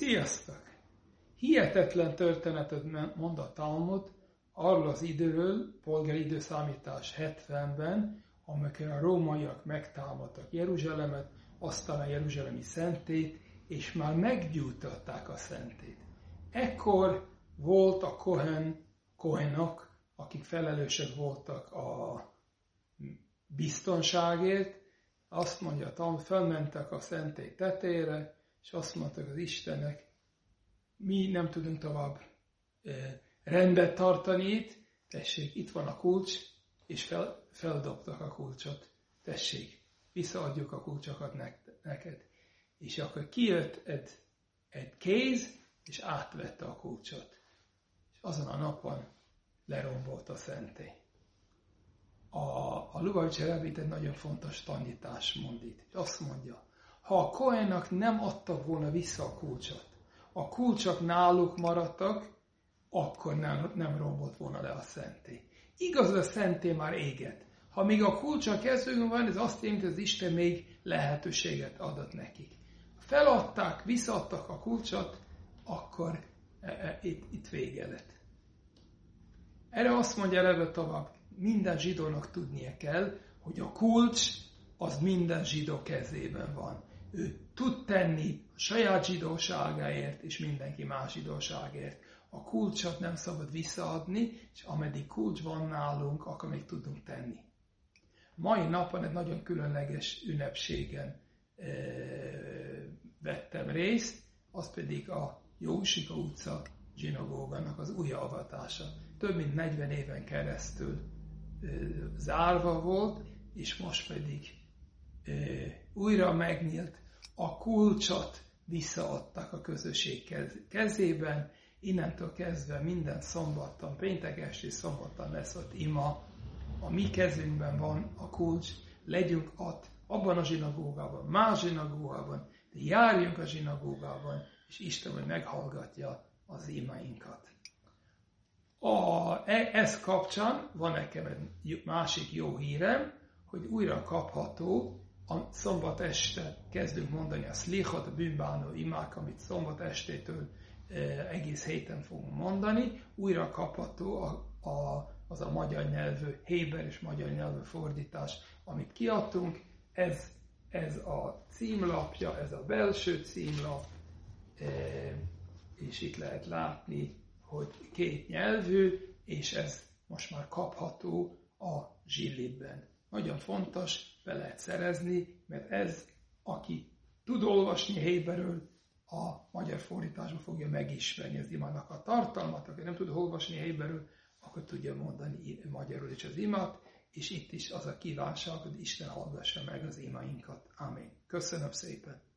Sziasztok! Hihetetlen történetet mond a Talmud arról az időről, polgári időszámítás 70-ben, amikor a rómaiak megtámadtak Jeruzsálemet, aztán a Jeruzsálemi szentét, és már meggyújtották a szentét. Ekkor volt a Kohen, Kohenok, akik felelősek voltak a biztonságért, azt mondja, Tam, felmentek a szentély tetére, és azt mondtak az Istennek, mi nem tudunk tovább rendet tartani itt, tessék, itt van a kulcs, és fel, feldobtak a kulcsot, tessék, visszaadjuk a kulcsokat neked. És akkor kijött egy, egy kéz, és átvette a kulcsot. És azon a napon lerombolt a szentély. A, a Lubavitch egy nagyon fontos tanítás mond itt. És azt mondja, ha a Kohennak nem adtak volna vissza a kulcsot, a kulcsok náluk maradtak, akkor nem, nem rombolt volna le a szentély. Igaz, a szentély már éget. Ha még a kulcsa kezükben van, ez azt jelenti, hogy az Isten még lehetőséget adott nekik. Ha feladták, visszaadtak a kulcsot, akkor e, e, itt, itt vége lett. Erre azt mondja Rebe tovább, minden zsidónak tudnia kell, hogy a kulcs az minden zsidó kezében van ő tud tenni a saját zsidóságáért és mindenki más zsidóságért. A kulcsot nem szabad visszaadni, és ameddig kulcs van nálunk, akkor még tudunk tenni. Mai napon egy nagyon különleges ünnepségen e, vettem részt, az pedig a Jósika utca zsinagógának az új avatása. Több mint 40 éven keresztül e, zárva volt, és most pedig újra megnyílt, a kulcsot visszaadtak a közösség kezében, innentől kezdve minden szombaton, péntek esti szombaton lesz ott ima, a mi kezünkben van a kulcs, legyünk ott, abban a zsinagógában, más zsinagógában, de járjunk a zsinagógában, és Isten hogy meghallgatja az imainkat. A, e, ez kapcsán van nekem egy másik jó hírem, hogy újra kapható a szombat este kezdünk mondani a szlichot, a bűnbánó imák, amit szombat estétől e, egész héten fogunk mondani, újra kapható a, a, az a magyar nyelvű, héber és magyar nyelvű fordítás, amit kiadtunk. Ez, ez a címlapja, ez a belső címlap, e, és itt lehet látni, hogy két nyelvű, és ez most már kapható a zsillibben. Nagyon fontos, be lehet szerezni, mert ez, aki tud olvasni héberül, a magyar fordításban fogja megismerni az imának a tartalmat, aki nem tud olvasni héberül, akkor tudja mondani magyarul is az imat, és itt is az a kívánság, hogy Isten hallgassa meg az imainkat. Amen. Köszönöm szépen!